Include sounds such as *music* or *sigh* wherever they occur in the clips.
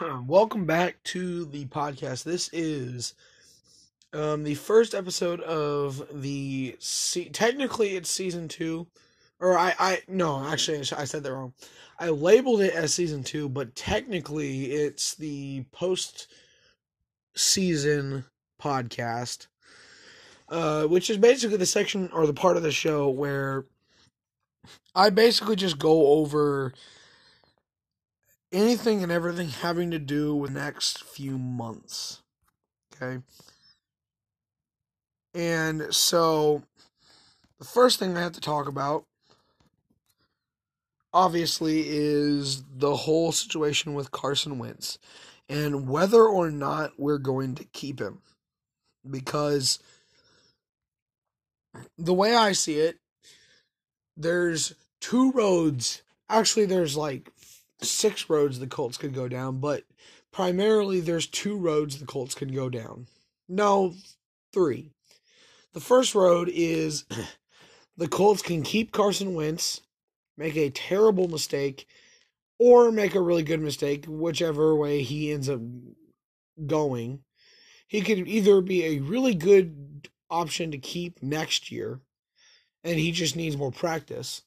*clears throat* welcome back to the podcast. This is um, the first episode of the se- technically it's season two, or I I no actually I said that wrong. I labeled it as season two, but technically it's the post season podcast, uh, which is basically the section or the part of the show where I basically just go over anything and everything having to do with next few months. Okay. And so the first thing I have to talk about obviously is the whole situation with Carson Wentz and whether or not we're going to keep him. Because the way I see it, there's two roads. Actually, there's like six roads the Colts could go down, but primarily there's two roads the Colts can go down. No, three. The first road is *clears throat* the Colts can keep Carson Wentz, make a terrible mistake, or make a really good mistake, whichever way he ends up going. He could either be a really good option to keep next year, and he just needs more practice,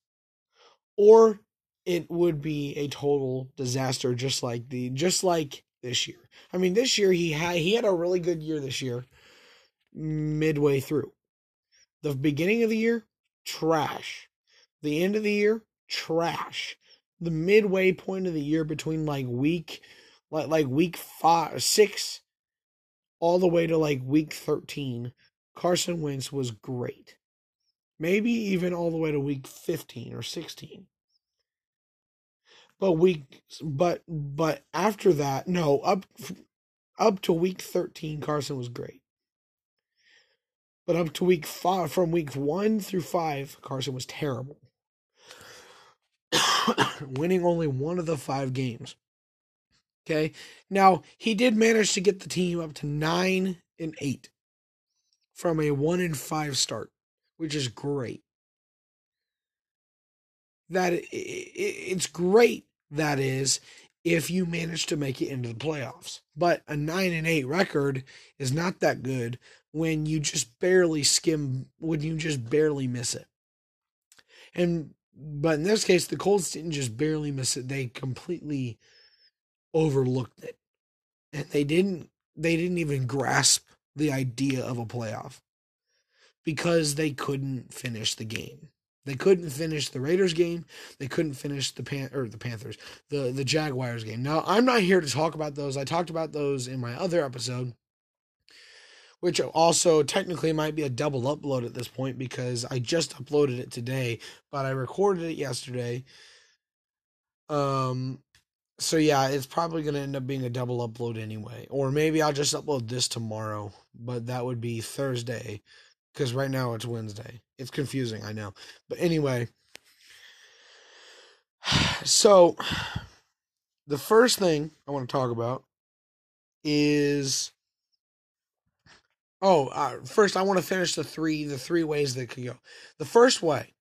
or it would be a total disaster just like the just like this year. I mean this year he had he had a really good year this year midway through. The beginning of the year trash. The end of the year trash. The midway point of the year between like week like like week 5 6 all the way to like week 13 Carson Wentz was great. Maybe even all the way to week 15 or 16 but week but but after that no up up to week 13 carson was great. But up to week five from week one through five carson was terrible. *coughs* Winning only one of the five games. Okay? Now he did manage to get the team up to nine and eight from a one and five start which is great. That it, it, it's great that is if you manage to make it into the playoffs. But a 9 and 8 record is not that good when you just barely skim when you just barely miss it. And but in this case the Colts didn't just barely miss it, they completely overlooked it. And they didn't they didn't even grasp the idea of a playoff because they couldn't finish the game. They couldn't finish the Raiders game. They couldn't finish the Pan or the Panthers, the the Jaguars game. Now, I'm not here to talk about those. I talked about those in my other episode, which also technically might be a double upload at this point because I just uploaded it today, but I recorded it yesterday. Um so yeah, it's probably going to end up being a double upload anyway. Or maybe I'll just upload this tomorrow, but that would be Thursday because right now it's Wednesday. It's confusing, I know. But anyway, *sighs* so *sighs* the first thing I want to talk about is oh, uh, first I want to finish the three the three ways that could go. The first way,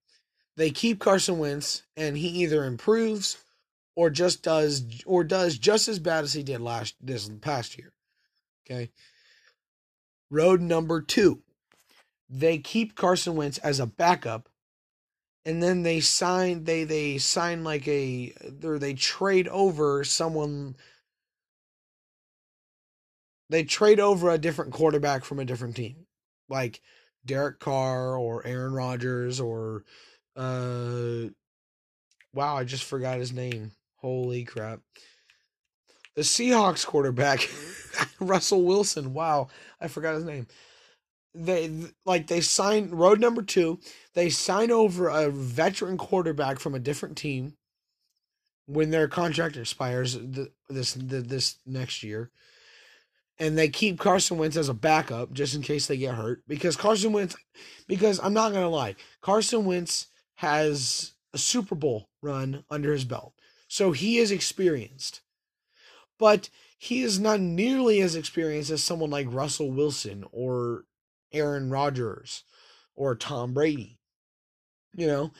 they keep Carson Wentz and he either improves or just does or does just as bad as he did last this past year. Okay. Road number 2 they keep Carson Wentz as a backup, and then they sign they they sign like a or they trade over someone. They trade over a different quarterback from a different team, like Derek Carr or Aaron Rodgers or, uh, wow, I just forgot his name. Holy crap! The Seahawks quarterback, *laughs* Russell Wilson. Wow, I forgot his name they like they sign road number two. They sign over a veteran quarterback from a different team when their contract expires this this next year, and they keep Carson Wentz as a backup just in case they get hurt. Because Carson Wentz, because I'm not gonna lie, Carson Wentz has a Super Bowl run under his belt, so he is experienced, but he is not nearly as experienced as someone like Russell Wilson or Aaron Rodgers or Tom Brady. You know?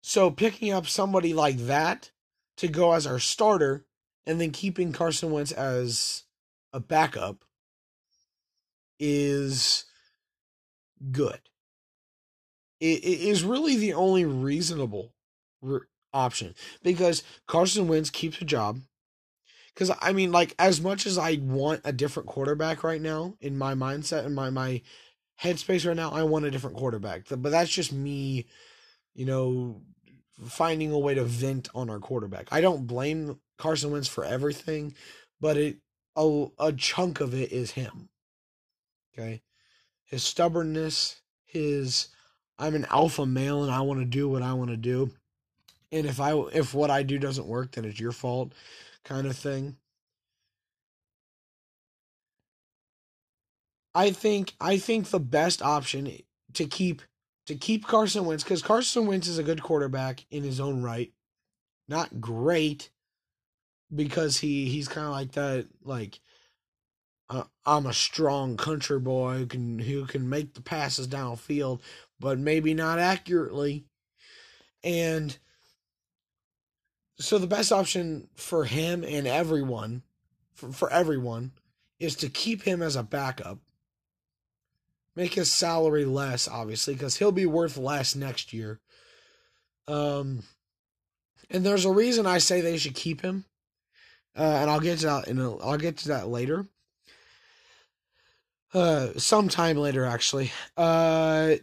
So picking up somebody like that to go as our starter and then keeping Carson Wentz as a backup is good. It, it is really the only reasonable re- option because Carson Wentz keeps a job. Because I mean, like as much as I want a different quarterback right now in my mindset and my my headspace right now, I want a different quarterback. But that's just me, you know, finding a way to vent on our quarterback. I don't blame Carson Wentz for everything, but it a, a chunk of it is him. Okay. His stubbornness, his I'm an alpha male and I want to do what I want to do. And if I if what I do doesn't work, then it's your fault kind of thing. I think I think the best option to keep to keep Carson Wentz cuz Carson Wentz is a good quarterback in his own right. Not great because he he's kind of like that like uh, I'm a strong country boy who can who can make the passes downfield, but maybe not accurately. And so the best option for him and everyone, for, for everyone, is to keep him as a backup. Make his salary less, obviously, because he'll be worth less next year. Um, and there's a reason I say they should keep him, uh, and I'll get to that. In a, I'll get to that later uh, sometime later actually. Uh,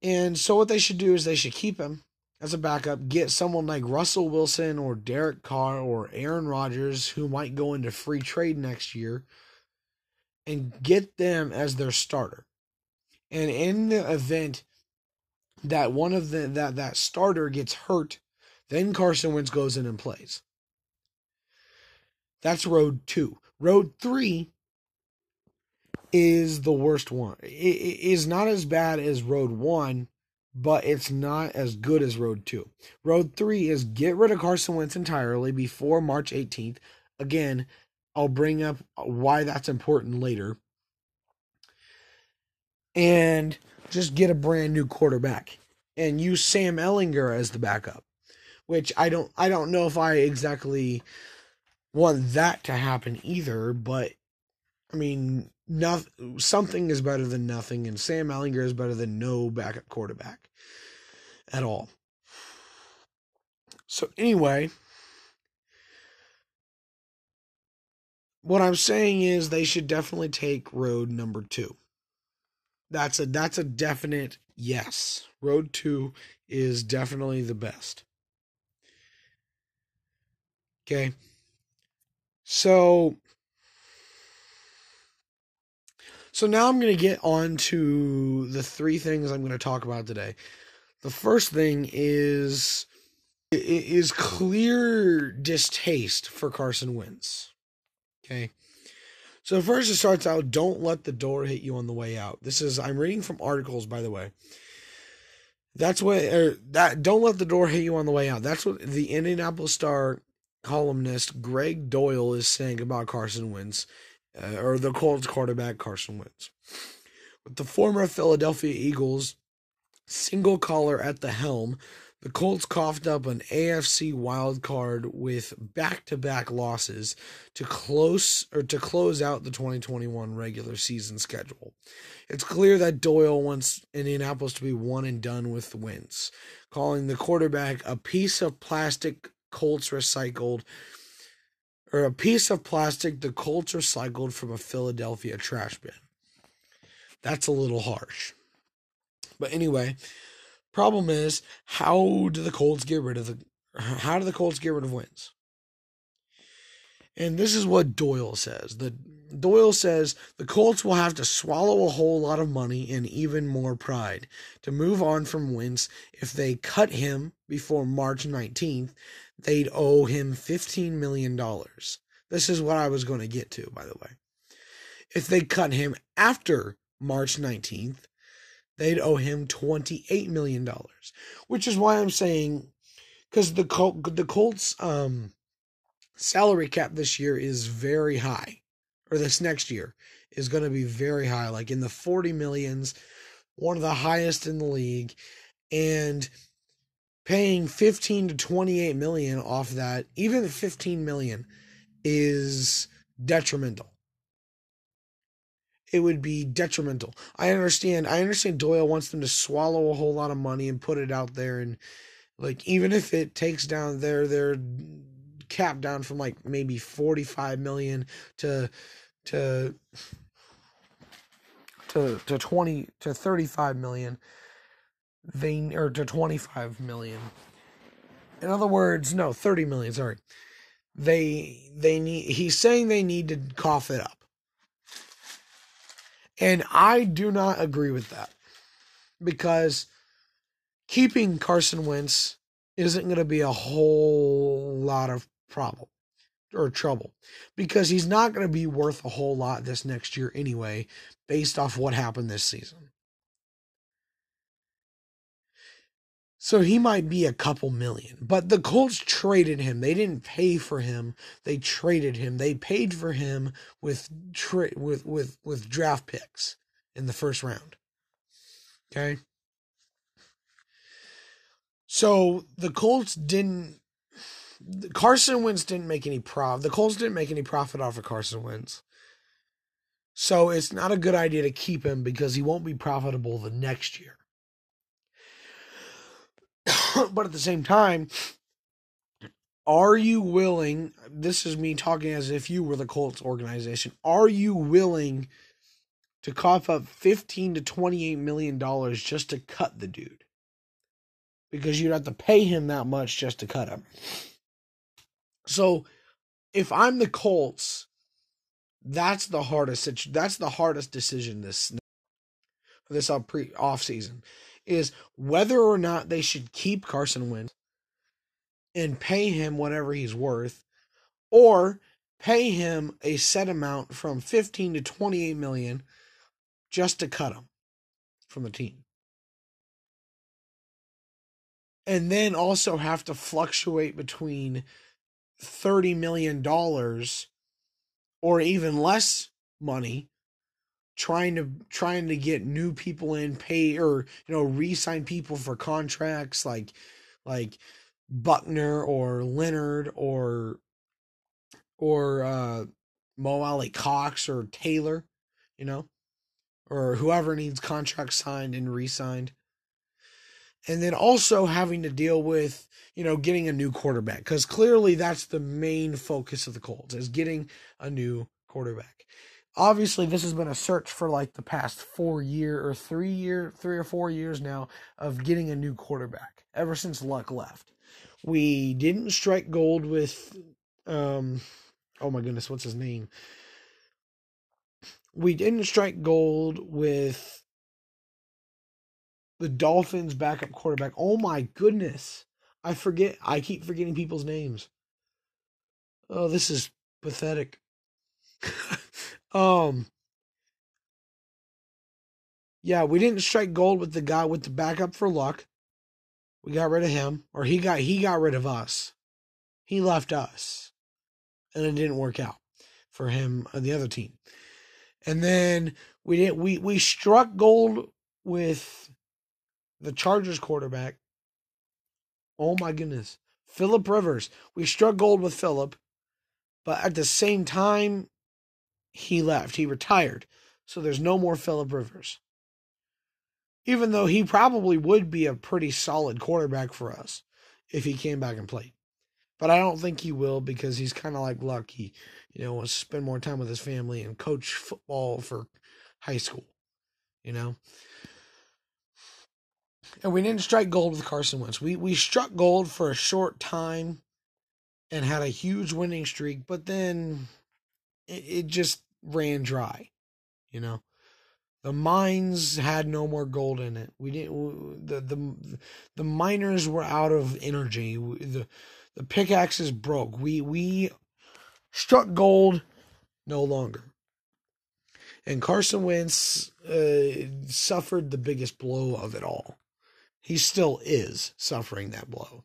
and so what they should do is they should keep him as a backup, get someone like Russell Wilson or Derek Carr or Aaron Rodgers who might go into free trade next year and get them as their starter. And in the event that one of the that that starter gets hurt, then Carson Wentz goes in and plays. That's road 2. Road 3 is the worst one. It is not as bad as Road 1, but it's not as good as Road 2. Road 3 is get rid of Carson Wentz entirely before March 18th. Again, I'll bring up uh, why that's important later. And just get a brand new quarterback and use Sam Ehlinger as the backup, which I don't I don't know if I exactly want that to happen either, but I mean, nothing, something is better than nothing, and Sam Ehlinger is better than no backup quarterback at all. So, anyway, what I'm saying is they should definitely take road number two. That's a that's a definite yes. Road two is definitely the best. Okay. So so now I'm going to get on to the three things I'm going to talk about today. The first thing is is clear distaste for Carson Wentz. Okay. So first it starts out don't let the door hit you on the way out. This is I'm reading from articles by the way. That's what er, that don't let the door hit you on the way out. That's what the Indianapolis Star columnist Gregg Doyle is saying about Carson Wentz uh, or the Colts quarterback Carson Wentz. With the former Philadelphia Eagles signal caller at the helm, the Colts coughed up an AFC wild card with back-to-back losses to close or to close out the 2021 regular season schedule. It's clear that Doyle wants Indianapolis to be one and done with Wentz, calling the quarterback a piece of plastic Colts recycled or a piece of plastic the Colts recycled from a Philadelphia trash bin. That's a little harsh. But anyway, problem is how do the Colts get rid of the how do the Colts get rid of Wentz? And this is what Doyle says. The Doyle says the Colts will have to swallow a whole lot of money and even more pride to move on from Wentz. If they cut him before March 19th, they'd owe him $15 million. This is what I was going to get to, by the way. If they cut him after March 19th, they'd owe him $28 million, which is why I'm saying, because the, Col- the Colts' um, salary cap this year is very high, or this next year is going to be very high, like in the 40 millions, one of the highest in the league. And paying 15 to 28 million off that, even 15 million is detrimental. It would be detrimental. I understand. I understand Doyle wants them to swallow a whole lot of money and put it out there and like even if it takes down their their cap down from like maybe 45 million to to to to 20 to 35 million they or to 25 million in other words no 30 million sorry they they need he's saying they need to cough it up and i do not agree with that because keeping carson wentz isn't going to be a whole lot of problem or trouble because he's not going to be worth a whole lot this next year anyway based off what happened this season So he might be a couple million. But the Colts traded him. They didn't pay for him. They traded him. They paid for him with tra- with with with draft picks in the first round. Okay? So the Colts didn't Carson Wentz didn't make any profit. The Colts didn't make any profit off of Carson Wentz. So it's not a good idea to keep him because he won't be profitable the next year. *coughs* but at the same time, are you willing? This is me talking as if you were the Colts organization. Are you willing to cough up 15 to 28 million dollars just to cut the dude? Because you'd have to pay him that much just to cut him. So, if I'm the Colts, that's the hardest. That's the hardest decision this this up pre off season is whether or not they should keep Carson Wentz and pay him whatever he's worth or pay him a set amount from 15 to 28 million just to cut him from the team. And then also have to fluctuate between 30 million dollars or even less money trying to trying to get new people in pay or you know re-sign people for contracts like like Buckner or Leonard or or uh Mo Alie-Cox or Taylor, you know, or whoever needs contracts signed and re-signed. And then also having to deal with, you know, getting a new quarterback because clearly that's the main focus of the Colts is getting a new quarterback obviously this has been a search for like the past four year or three year three or four years now of getting a new quarterback ever since luck left. We didn't strike gold with um oh my goodness what's his name? We didn't strike gold with the dolphins backup quarterback. Oh my goodness. I forget i keep forgetting people's names. Oh this is pathetic *laughs* Um, yeah, we didn't strike gold with the guy with the backup for luck. We got rid of him, or he got he got rid of us. He left us, and it didn't work out for him and the other team. And then we didn't we we struck gold with the Chargers quarterback. Oh my goodness, Philip Rivers. We struck gold with Philip, but at the same time, he left. He retired. So there's no more Philip Rivers. Even though he probably would be a pretty solid quarterback for us if he came back and played. But I don't think he will because he's kind of like Luck. He, you know, wants to spend more time with his family and coach football for high school, you know. And we didn't strike gold with Carson Wentz. We we struck gold for a short time and had a huge winning streak, but then it, it just ran dry. You know, the mines had no more gold in it. We didn't. The the the miners were out of energy. The the pickaxes broke. We we struck gold no longer. And Carson Wentz uh, suffered the biggest blow of it all. He still is suffering that blow.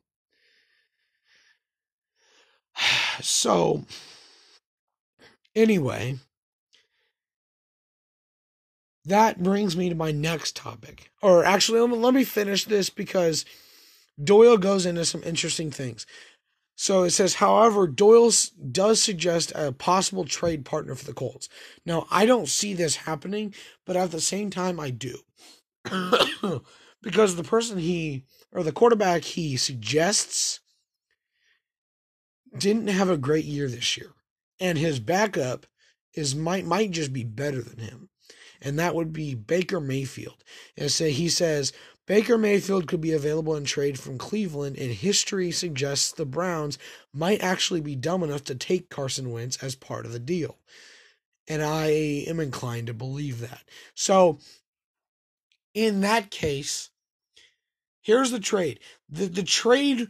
*sighs* So, anyway, that brings me to my next topic. Or actually, let me, finish this because Doyle goes into some interesting things. So it says, however, Doyle does suggest a possible trade partner for the Colts. Now, I don't see this happening, but at the same time, I do. *coughs* because the person he, or the quarterback he suggests, didn't have a great year this year. And his backup is might might just be better than him. And that would be Baker Mayfield. And say he says Baker Mayfield could be available in trade from Cleveland, and history suggests the Browns might actually be dumb enough to take Carson Wentz as part of the deal. And I am inclined to believe that. So, in that case, here's the trade. The, the trade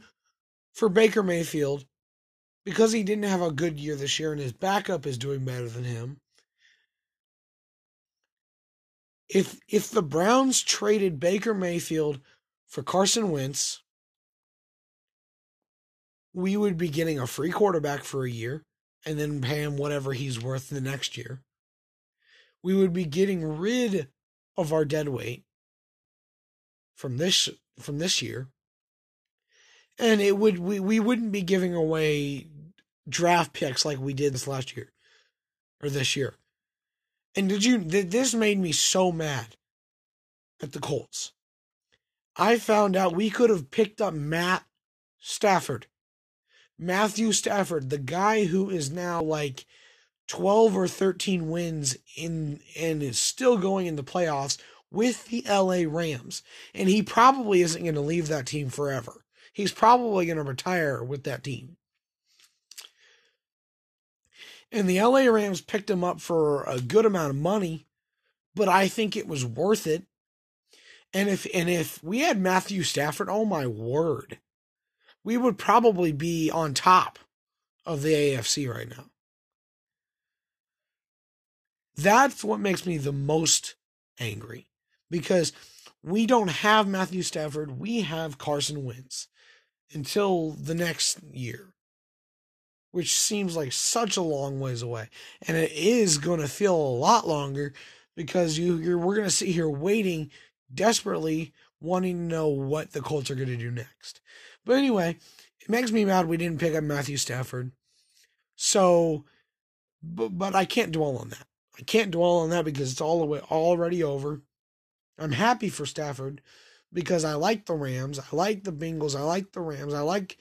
for Baker Mayfield, because he didn't have a good year this year and his backup is doing better than him, if if the Browns traded Baker Mayfield for Carson Wentz, we would be getting a free quarterback for a year and then pay him whatever he's worth the next year. We would be getting rid of our dead weight from this from this year. And it would we, we wouldn't be giving away draft picks like we did this last year or this year. And did you? This made me so mad at the Colts. I found out we could have picked up Matt Stafford, Matthew Stafford, the guy who is now like 12 or 13 wins in and is still going in the playoffs with the LA Rams. And he probably isn't going to leave that team forever. He's probably going to retire with that team. And the LA Rams picked him up for a good amount of money, but I think it was worth it. And if and if we had Matthew Stafford, oh my word, we would probably be on top of the AFC right now. That's what makes me the most angry because we don't have Matthew Stafford, we have Carson Wentz until the next year which seems like such a long ways away. And it is going to feel a lot longer because you you're, we're going to sit here waiting desperately wanting to know what the Colts are going to do next. But anyway, it makes me mad we didn't pick up Matthew Stafford. So but but I can't dwell on that. I can't dwell on that because it's all the way already over. I'm happy for Stafford because I like the Rams, I like the Bengals, I like the Rams, I like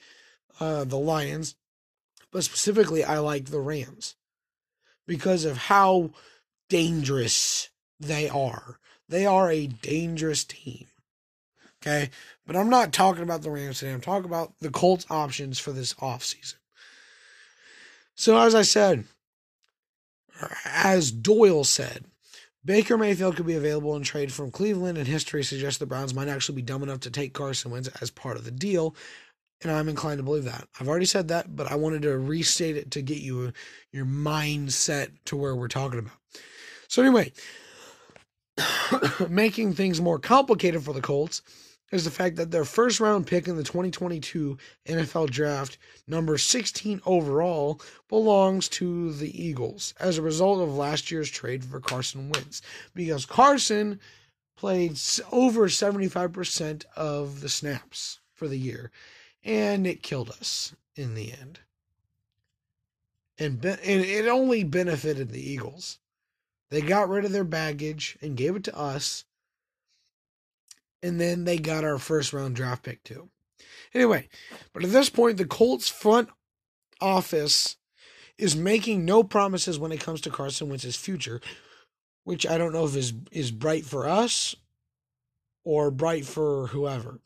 uh, the Lions but specifically, I like the Rams because of how dangerous they are. They are a dangerous team. Okay. But I'm not talking about the Rams today. I'm talking about the Colts options for this offseason. So, as I said, as Doyle said, Baker Mayfield could be available in trade from Cleveland, and history suggests the Browns might actually be dumb enough to take Carson Wentz as part of the deal. And I'm inclined to believe that. I've already said that, but I wanted to restate it to get you your mindset to where we're talking about. So, anyway, *coughs* making things more complicated for the Colts is the fact that their first round pick in the 2022 NFL draft, number 16 overall, belongs to the Eagles as a result of last year's trade for Carson Wentz. Because Carson played over 75% of the snaps for the year and it killed us in the end. And, be- and it only benefited the Eagles. They got rid of their baggage and gave it to us. And then they got our first round draft pick too. Anyway, but at this point, the Colts front office is making no promises when it comes to Carson Wentz's future, which I don't know if is is bright for us or bright for whoever.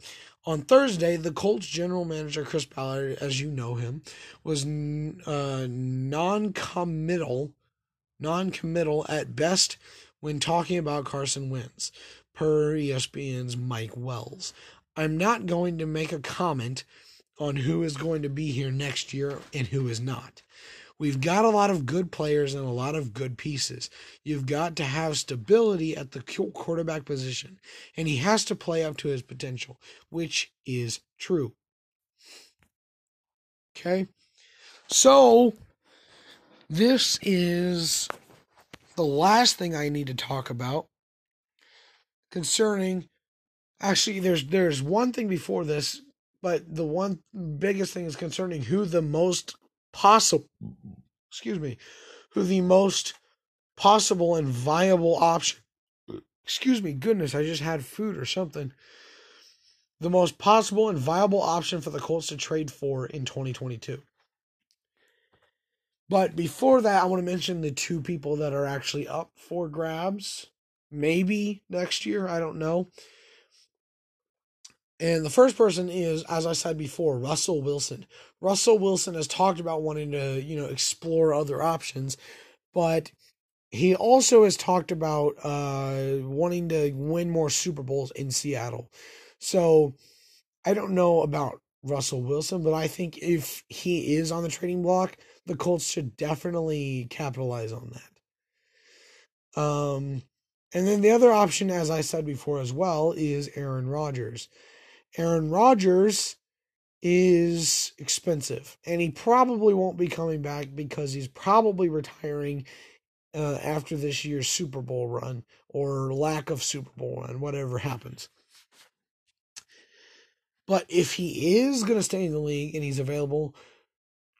On Thursday, the Colts general manager Chris Ballard, as you know him, was uh, non-committal, non-committal at best when talking about Carson Wentz, per ESPN's Mike Wells. I'm not going to make a comment on who is going to be here next year and who is not. We've got a lot of good players and a lot of good pieces. You've got to have stability at the quarterback position, and he has to play up to his potential, which is true. Okay? So, this is the last thing I need to talk about concerning actually there's there's one thing before this But the one biggest thing is concerning who the most possible, excuse me, who the most possible and viable option. Excuse me, goodness, I just had food or something. The most possible and viable option for the Colts to trade for in 2022. But before that, I want to mention the two people that are actually up for grabs. Maybe next year, I don't know. And the first person is, as I said before, Russell Wilson. Russell Wilson has talked about wanting to, you know, explore other options, but he also has talked about uh, wanting to win more Super Bowls in Seattle. So I don't know about Russell Wilson, but I think if he is on the trading block, the Colts should definitely capitalize on that. Um, and then the other option, as I said before as well, is Aaron Rodgers. Aaron Rodgers is expensive, and he probably won't be coming back because he's probably retiring uh, after this year's Super Bowl run or lack of Super Bowl run, whatever happens. But if he is going to stay in the league and he's available,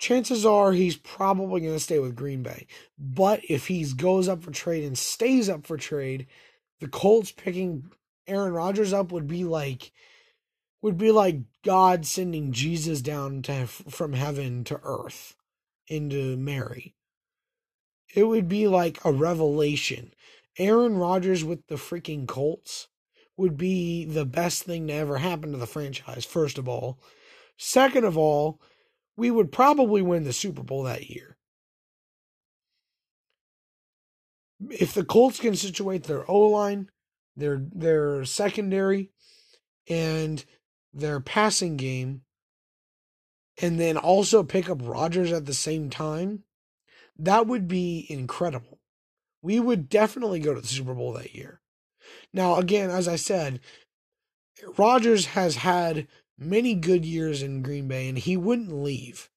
chances are he's probably going to stay with Green Bay. But if he goes up for trade and stays up for trade, the Colts picking Aaron Rodgers up would be like would be like God sending Jesus down to from heaven to earth into Mary. It would be like a revelation. Aaron Rodgers with the freaking Colts would be the best thing to ever happen to the franchise, first of all. Second of all, we would probably win the Super Bowl that year. If the Colts can situate their O line, their their secondary, and their passing game and then also pick up Rodgers at the same time, that would be incredible. We would definitely go to the Super Bowl that year. Now, again, as I said, Rodgers has had many good years in Green Bay and he wouldn't leave.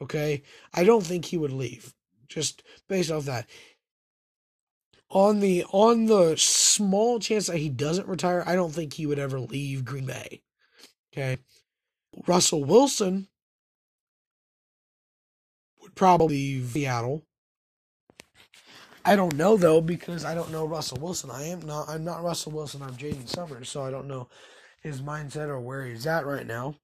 Okay? I don't think he would leave. Just based off that. On the on the small chance that he doesn't retire, I don't think he would ever leave Green Bay. Okay. Russell Wilson would probably leave Seattle. I don't know though because I don't know Russell Wilson. I am not. I'm not Russell Wilson. I'm Jaden Summers, so I don't know his mindset or where he's at right now.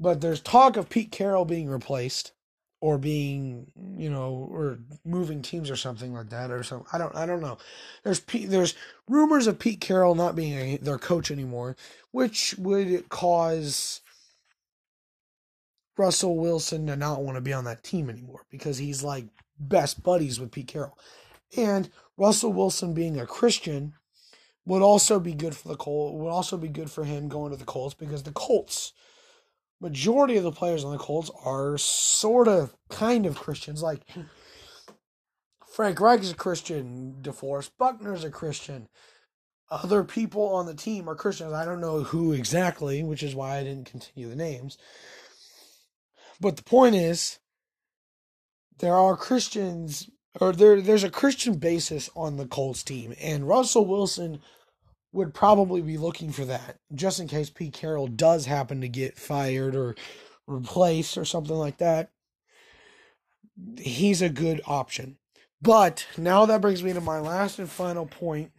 But there's talk of Pete Carroll being replaced or being, you know, or moving teams or something like that or something. I don't I don't know. There's there's rumors of Pete Carroll not being a, their coach anymore, which would cause Russell Wilson to not want to be on that team anymore because he's like best buddies with Pete Carroll. And Russell Wilson being a Christian would also be good for the Colts, would also be good for him going to the Colts because the Colts majority of the players on the Colts are sort of kind of Christians. Like Frank Reich is a Christian, DeForest Buckner's a Christian. Other people on the team are Christians. I don't know who exactly, which is why I didn't continue the names. But the point is, there are Christians, or there there's a Christian basis on the Colts team, and Russell Wilson would probably be looking for that just in case Pete Carroll does happen to get fired or replaced or something like that. He's a good option. But now that brings me to my last and final point,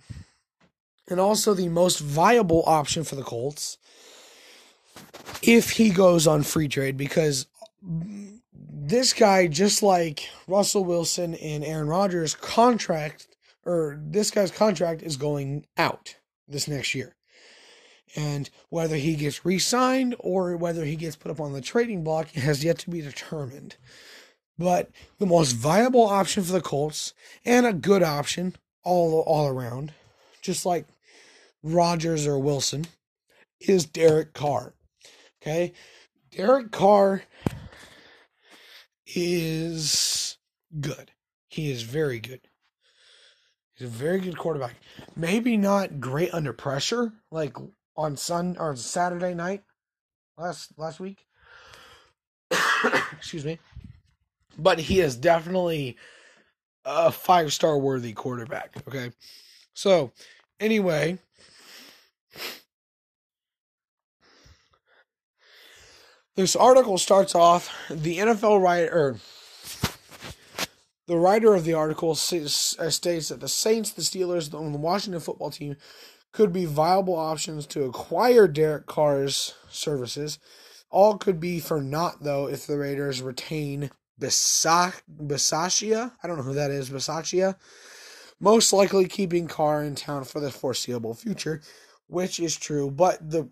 and also the most viable option for the Colts if he goes on free trade because this guy, just like Russell Wilson and Aaron Rodgers, contract or this guy's contract is going out this next year. And whether he gets re signed or whether he gets put up on the trading block has yet to be determined. But the most viable option for the Colts and a good option all, all around, just like Rodgers or Wilson, is Derek Carr. Okay? Derek Carr is good. He is very good. He's a very good quarterback. Maybe not great under pressure, like on Sun or Saturday night last last week. *coughs* Excuse me. But he is definitely a five star worthy quarterback. Okay. So anyway. This article starts off the NFL writer, the writer of the article states that the Saints, the Steelers, and the Washington football team could be viable options to acquire Derek Carr's services. All could be for naught, though, if the Raiders retain Bisaccia. I don't know who that is, Bisaccia. Most likely keeping Carr in town for the foreseeable future, which is true. But the,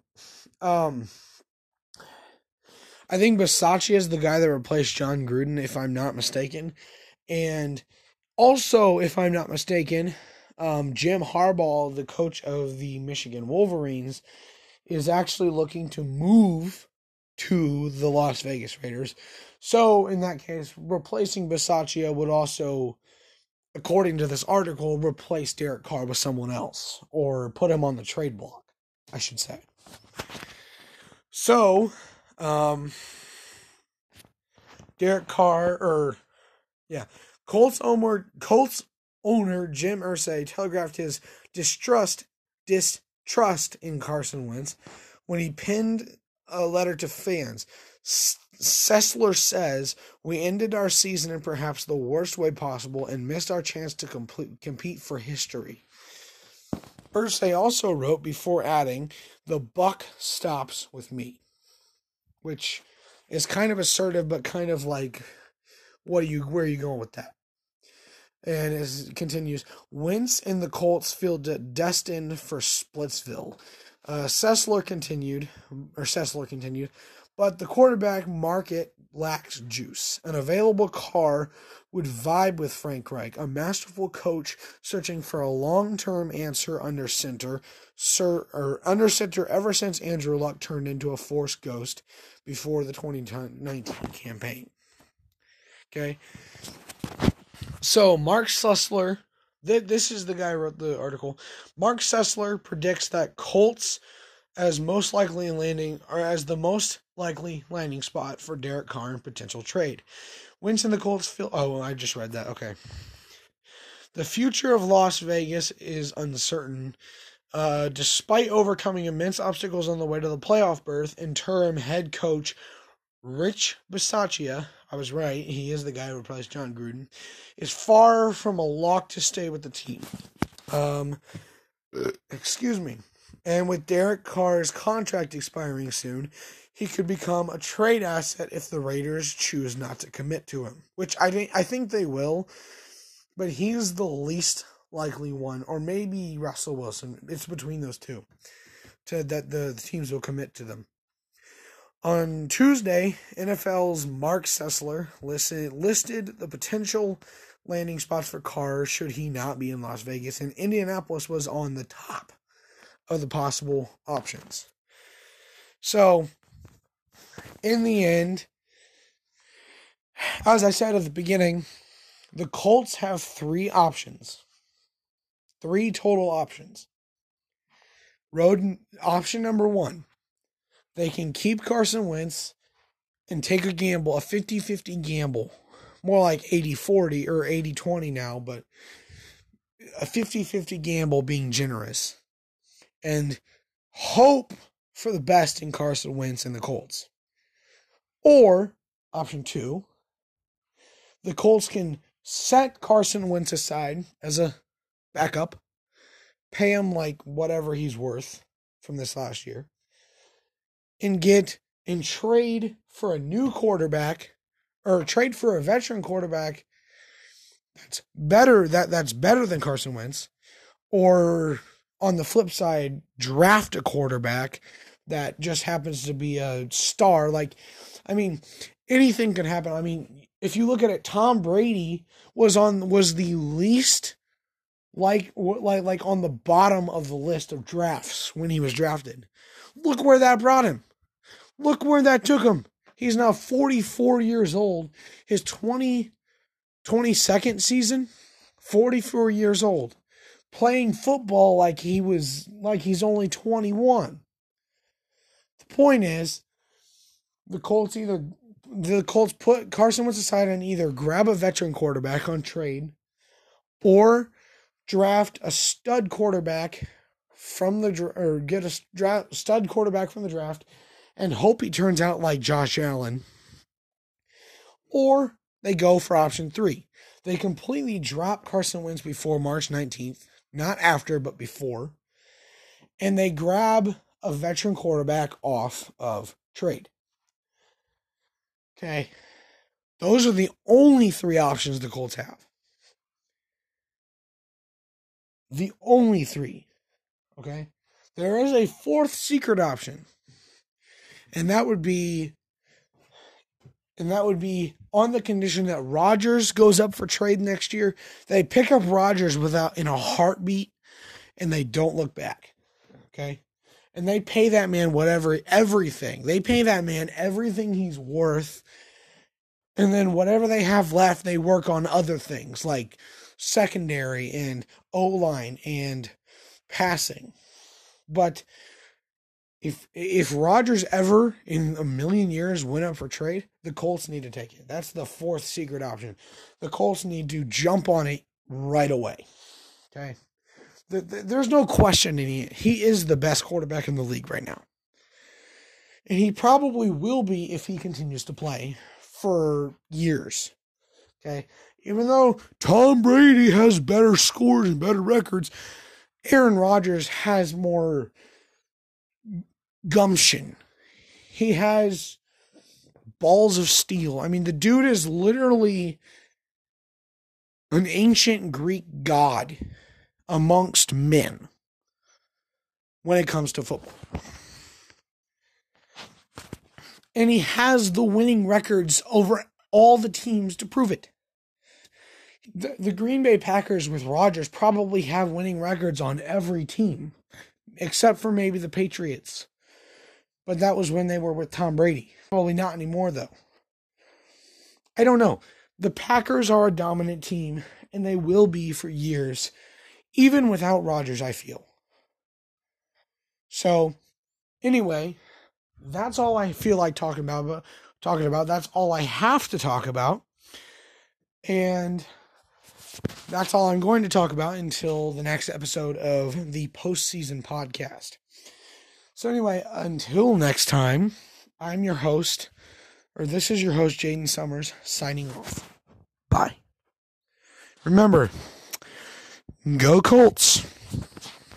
um, I think Bisaccia is the guy that replaced Jon Gruden, if I'm not mistaken. And also, if I'm not mistaken, um, Jim Harbaugh, the coach of the Michigan Wolverines, is actually looking to move to the Las Vegas Raiders. So, in that case, replacing Bisaccia would also, according to this article, replace Derek Carr with someone else or put him on the trade block, I should say. So, um, Derek Carr, or yeah, Colts owner Colts owner Jim Irsay telegraphed his distrust distrust in Carson Wentz when he penned a letter to fans. Sessler says, We ended our season in perhaps the worst way possible and missed our chance to complete, compete for history. Irsay also wrote before adding, The buck stops with me, which is kind of assertive, but kind of like, what are you, where are you going with that? And it continues, Wentz and the Colts feel destined for Splitsville. Uh, Sessler continued, or Sessler continued, but the quarterback market lacks juice. An available Carr would vibe with Frank Reich, a masterful coach searching for a long-term answer under center, sir, or under center ever since Andrew Luck turned into a force ghost before the 2019 campaign. Okay. So Marc Sessler this is the guy who wrote the article. Marc Sessler predicts that Colts as most likely landing or as the most likely landing spot for Derek Carr in potential trade. Wentz and the Colts feel oh I just read that. Okay. The future of Las Vegas is uncertain. Uh, despite overcoming immense obstacles on the way to the playoff berth, interim head coach Rich Bisaccia I was right. He is the guy who replaced Jon Gruden. Is far from a lock to stay with the team. Um, excuse me. And with Derek Carr's contract expiring soon, he could become a trade asset if the Raiders choose not to commit to him, which I think I think they will. But he's the least likely one, or maybe Russell Wilson. It's between those two, to that the, the teams will commit to them. On Tuesday, NFL's Marc Sessler listed, listed the potential landing spots for Carr should he not be in Las Vegas, and Indianapolis was on the top of the possible options. So, in the end, as I said at the beginning, the Colts have three options. Three total options. Road option number one they can keep Carson Wentz and take a gamble, a 50 50 gamble, more like 80 40 or 80 20 now, but a 50 50 gamble being generous and hope for the best in Carson Wentz and the Colts. Or, option two, the Colts can set Carson Wentz aside as a backup, pay him like whatever he's worth from this last year, and get and trade for a new quarterback or trade for a veteran quarterback that's better that that's better than Carson Wentz or on the flip side draft a quarterback that just happens to be a star. Like I mean anything can happen. I mean if you look at it Tom Brady was on was the least like like like on the bottom of the list of drafts when he was drafted. Look where that brought him Look where that took him. He's now 44 years old. His 20, 22nd season, 44 years old. Playing football like he was like he's only 21. The point is, the Colts either the Colts put Carson Wentz aside and either grab a veteran quarterback on trade or draft a stud quarterback from the or get a stud quarterback from the draft and hope he turns out like Josh Allen. Or they go for option three. They completely drop Carson Wentz before March 19th, not after, but before. And they grab a veteran quarterback off of trade. Okay. Those are the only three options the Colts have. The only three. Okay. There is a fourth secret option. And that would be and that would be on the condition that Rodgers goes up for trade next year. They pick up Rodgers without in a heartbeat and they don't look back. Okay? And they pay that man whatever everything. They pay that man everything he's worth. And then whatever they have left, they work on other things like secondary and O line and passing. But if if Rodgers ever in a million years went up for trade, the Colts need to take it. That's the fourth secret option. The Colts need to jump on it right away. Okay. The, the, there's no question in it. He is the best quarterback in the league right now. And he probably will be if he continues to play for years. Okay. Even though Tom Brady has better scores and better records, Aaron Rodgers has more gumption. He has balls of steel. I mean, the dude is literally an ancient Greek god amongst men when it comes to football. And he has the winning records over all the teams to prove it. The, the Green Bay Packers with Rodgers probably have winning records on every team, except for maybe the Patriots. But that was when they were with Tom Brady. Probably not anymore, though. I don't know. The Packers are a dominant team, and they will be for years, even without Rodgers, I feel. So, anyway, that's all I feel like talking about. Talking about that's all I have to talk about, and that's all I'm going to talk about until the next episode of the postseason podcast. So, anyway, until next time, I'm your host, or this is your host, Jaden Summers, signing off. Bye. Remember, go Colts.